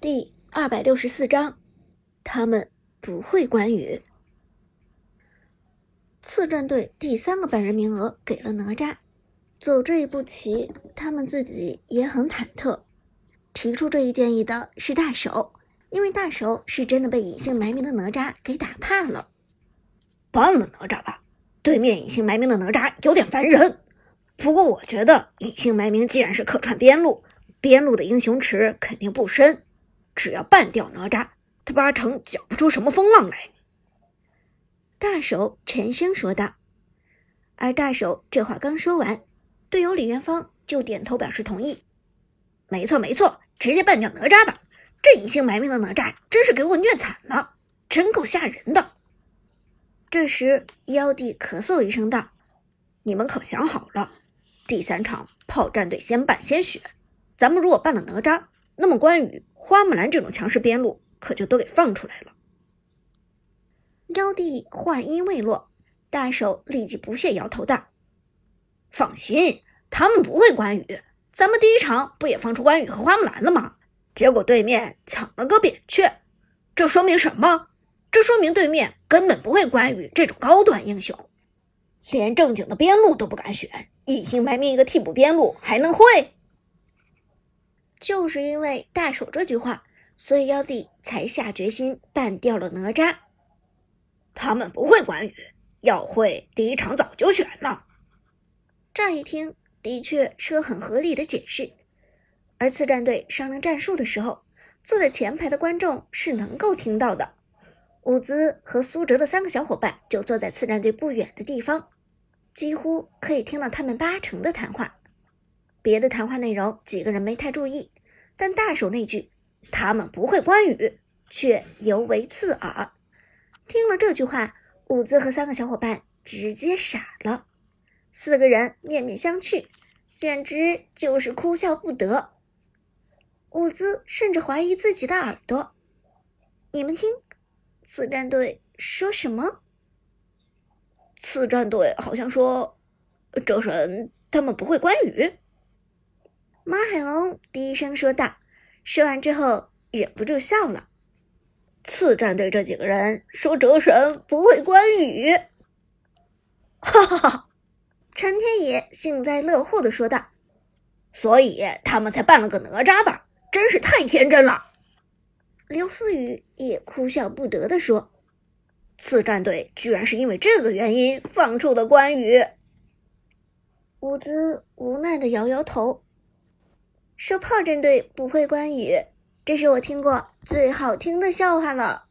第二百六十四章，他们不会关羽。次战队第三个半人名额给了哪吒，走这一步棋，他们自己也很忐忑。提出这一建议的是大手，因为大手是真的被隐姓埋名的哪吒给打怕了。办了哪吒吧，对面隐姓埋名的哪吒有点烦人。不过我觉得隐姓埋名既然是客串边路，边路的英雄池肯定不深。只要办掉哪吒，他八成搅不出什么风浪来。大手沉声说道。而大手这话刚说完，队友李元芳就点头表示同意。没错没错，直接办掉哪吒吧！这隐姓埋名的哪吒真是给我虐惨了，真够吓人的。这时，妖帝咳嗽一声道：“你们可想好了？第三场炮战队先办先选，咱们如果办了哪吒，那么关羽。”花木兰这种强势边路可就都给放出来了。妖帝话音未落，大手立即不屑摇头道：“放心，他们不会关羽。咱们第一场不也放出关羽和花木兰了吗？结果对面抢了个扁鹊，这说明什么？这说明对面根本不会关羽这种高端英雄，连正经的边路都不敢选，隐姓埋名一个替补边路还能会？”就是因为大手这句话，所以妖帝才下决心办掉了哪吒。他们不会关羽，要会第一场早就选了。乍一听，的确是个很合理的解释。而次战队商量战术的时候，坐在前排的观众是能够听到的。伍兹和苏哲的三个小伙伴就坐在次战队不远的地方，几乎可以听到他们八成的谈话。别的谈话内容，几个人没太注意，但大手那句“他们不会关羽”却尤为刺耳。听了这句话，伍兹和三个小伙伴直接傻了，四个人面面相觑，简直就是哭笑不得。伍兹甚至怀疑自己的耳朵。你们听，次战队说什么？次战队好像说，周神他们不会关羽。马海龙低声说道，说完之后忍不住笑了。次战队这几个人说哲神不会关羽，哈哈哈！陈天野幸灾乐祸的说道：“所以他们才办了个哪吒吧？真是太天真了。”刘思雨也哭笑不得的说：“次战队居然是因为这个原因放出的关羽。”伍兹无奈的摇摇头。说炮战队不会关羽，这是我听过最好听的笑话了。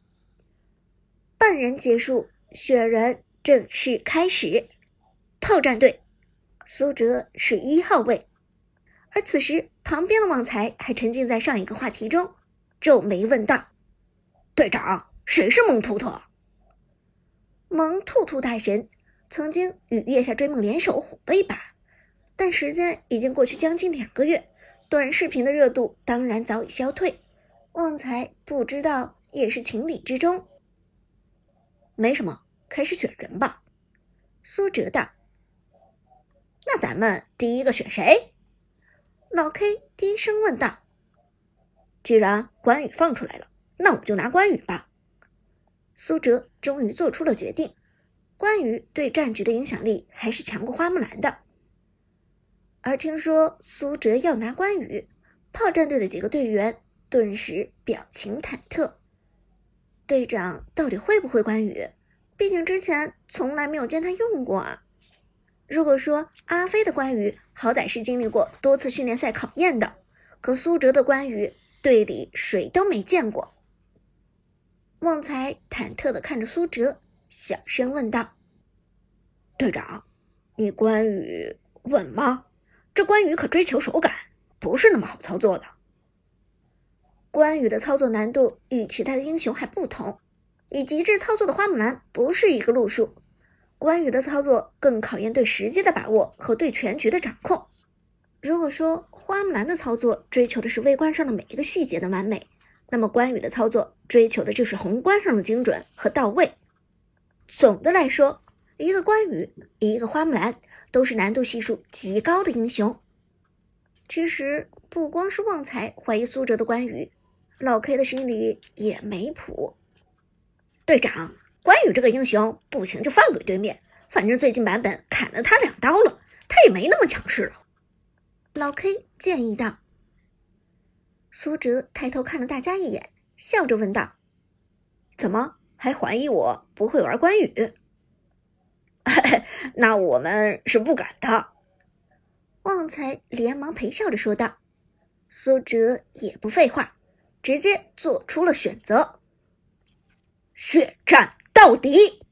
半人结束，雪人正式开始。炮战队，苏哲是一号位，而此时旁边的旺财还沉浸在上一个话题中，皱眉问道：“队长，谁是萌兔兔？”萌兔兔大神曾经与月下追梦联手火了一把，但时间已经过去将近两个月。短视频的热度当然早已消退，旺财不知道也是情理之中。没什么，开始选人吧。苏哲道：“那咱们第一个选谁？”老 K 低声问道。既然关羽放出来了，那我就拿关羽吧。苏哲终于做出了决定。关羽对战局的影响力还是强过花木兰的。而听说苏哲要拿关羽，炮战队的几个队员顿时表情忐忑。队长到底会不会关羽？毕竟之前从来没有见他用过啊。如果说阿飞的关羽好歹是经历过多次训练赛考验的，可苏哲的关羽队里谁都没见过。旺财忐忑的看着苏哲，小声问道：“队长，你关羽稳吗？”这关羽可追求手感，不是那么好操作的。关羽的操作难度与其他的英雄还不同，与极致操作的花木兰不是一个路数。关羽的操作更考验对时机的把握和对全局的掌控。如果说花木兰的操作追求的是微观上的每一个细节的完美，那么关羽的操作追求的就是宏观上的精准和到位。总的来说，一个关羽，一个花木兰。都是难度系数极高的英雄。其实不光是旺财怀疑苏哲的关羽，老 K 的心里也没谱。队长，关羽这个英雄不行就放给对面，反正最近版本砍了他两刀了，他也没那么强势了。老 K 建议道。苏哲抬头看了大家一眼，笑着问道：“怎么还怀疑我不会玩关羽？”那我们是不敢的。旺财连忙陪笑着说道。苏哲也不废话，直接做出了选择：血战到底。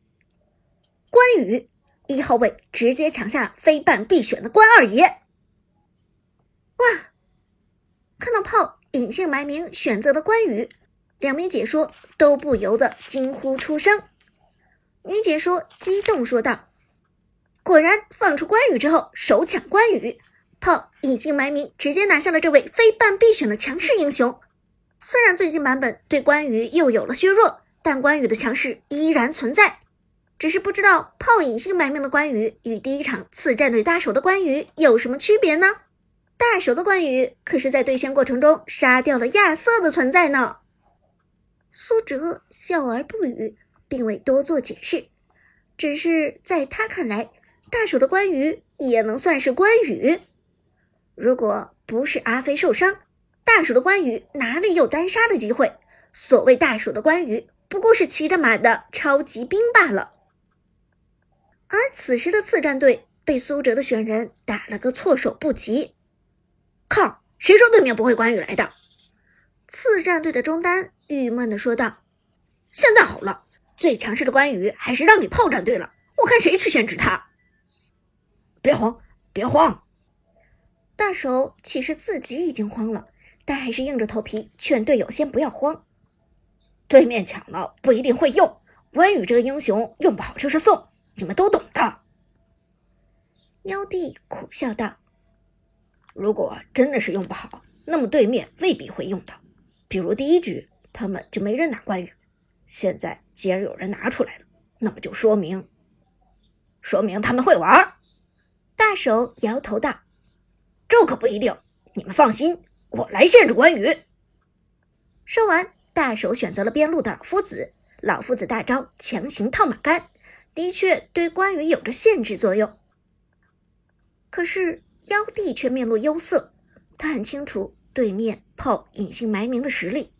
关羽一号位直接抢下非办必选的关二爷。哇！看到炮隐姓埋名选择的关羽，两名解说都不由得惊呼出声。女解说激动说道：“果然放出关羽之后，手抢关羽。”炮隐姓埋名，直接拿下了这位非半必选的强势英雄。虽然最近版本对关羽又有了削弱，但关羽的强势依然存在。只是不知道炮隐姓埋名的关羽与第一场次战队大手的关羽有什么区别呢？大手的关羽可是在对线过程中杀掉了亚瑟的存在呢。苏哲笑而不语，并未多做解释。只是在他看来，大手的关羽也能算是关羽。如果不是阿飞受伤，大手的关羽哪里有单杀的机会？所谓大手的关羽，不过是骑着马的超级兵罢了。而此时的次战队被苏哲的选人打了个措手不及。靠！谁说对面不会关羽来的？次战队的中单郁闷的说道：“现在好了，最强势的关羽还是让给炮战队了，我看谁去限制他。别慌，别慌。”大手其实自己已经慌了，但还是硬着头皮劝队友先不要慌。对面抢了不一定会用，关羽这个英雄用不好就是送，你们都懂的。妖帝苦笑道：“如果真的是用不好，那么对面未必会用的。比如第一局他们就没人拿关羽，现在既然有人拿出来了，那么就说明，说明他们会玩。”大手摇头道。这可不一定，你们放心，我来限制关羽。说完，大手选择了边路的老夫子。老夫子大招强行套马杆，的确对关羽有着限制作用。可是妖帝却面露忧色，他很清楚对面炮隐姓埋名的实力。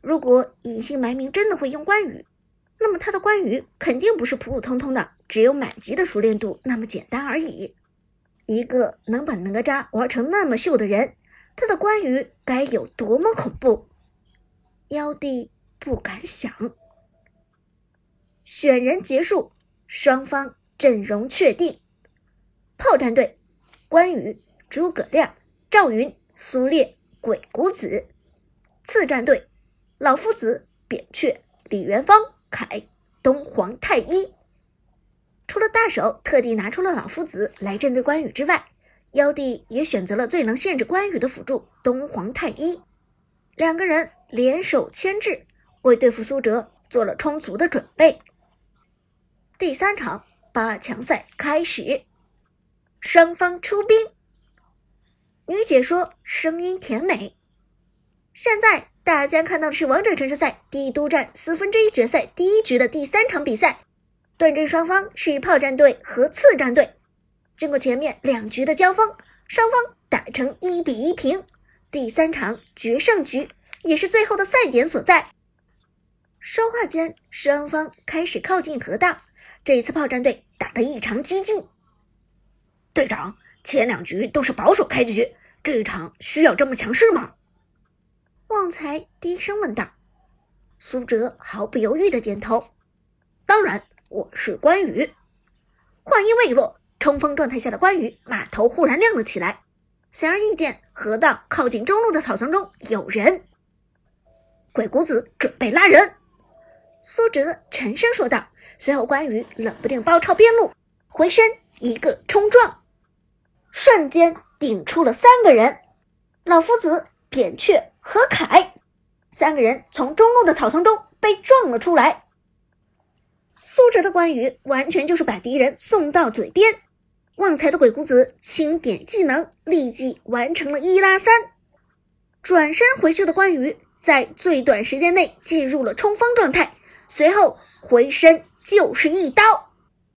如果隐姓埋名真的会用关羽，那么他的关羽肯定不是普普通通的，只有满级的熟练度那么简单而已。一个能把哪吒玩成那么秀的人，他的关羽该有多么恐怖？妖帝不敢想。选人结束，双方阵容确定：炮战队关羽、诸葛亮、赵云、苏烈、鬼谷子；次战队老夫子、扁鹊、李元芳、凯、东皇太一。除了大手特地拿出了老夫子来针对关羽之外，妖帝也选择了最能限制关羽的辅助东皇太一，两个人联手牵制，为对付苏哲做了充足的准备。第三场八强赛开始，双方出兵。女解说声音甜美。现在大家看到的是王者城市赛帝都站四分之一决赛第一局的第三场比赛。对阵双方是炮战队和次战队，经过前面两局的交锋，双方打成一比一平。第三场决胜局也是最后的赛点所在。说话间，双方开始靠近河道。这一次炮战队打得异常激进。队长，前两局都是保守开局，这一场需要这么强势吗？旺财低声问道。苏哲毫不犹豫的点头，当然。我是关羽。话音未落，冲锋状态下的关羽马头忽然亮了起来，显而易见，河道靠近中路的草丛中有人。鬼谷子准备拉人，苏哲沉声说道。随后，关羽冷不丁包抄边路，回身一个冲撞，瞬间顶出了三个人：老夫子、扁鹊和凯。三个人从中路的草丛中被撞了出来。苏哲的关羽完全就是把敌人送到嘴边，旺财的鬼谷子轻点技能，立即完成了一拉三。转身回去的关羽在最短时间内进入了冲锋状态，随后回身就是一刀。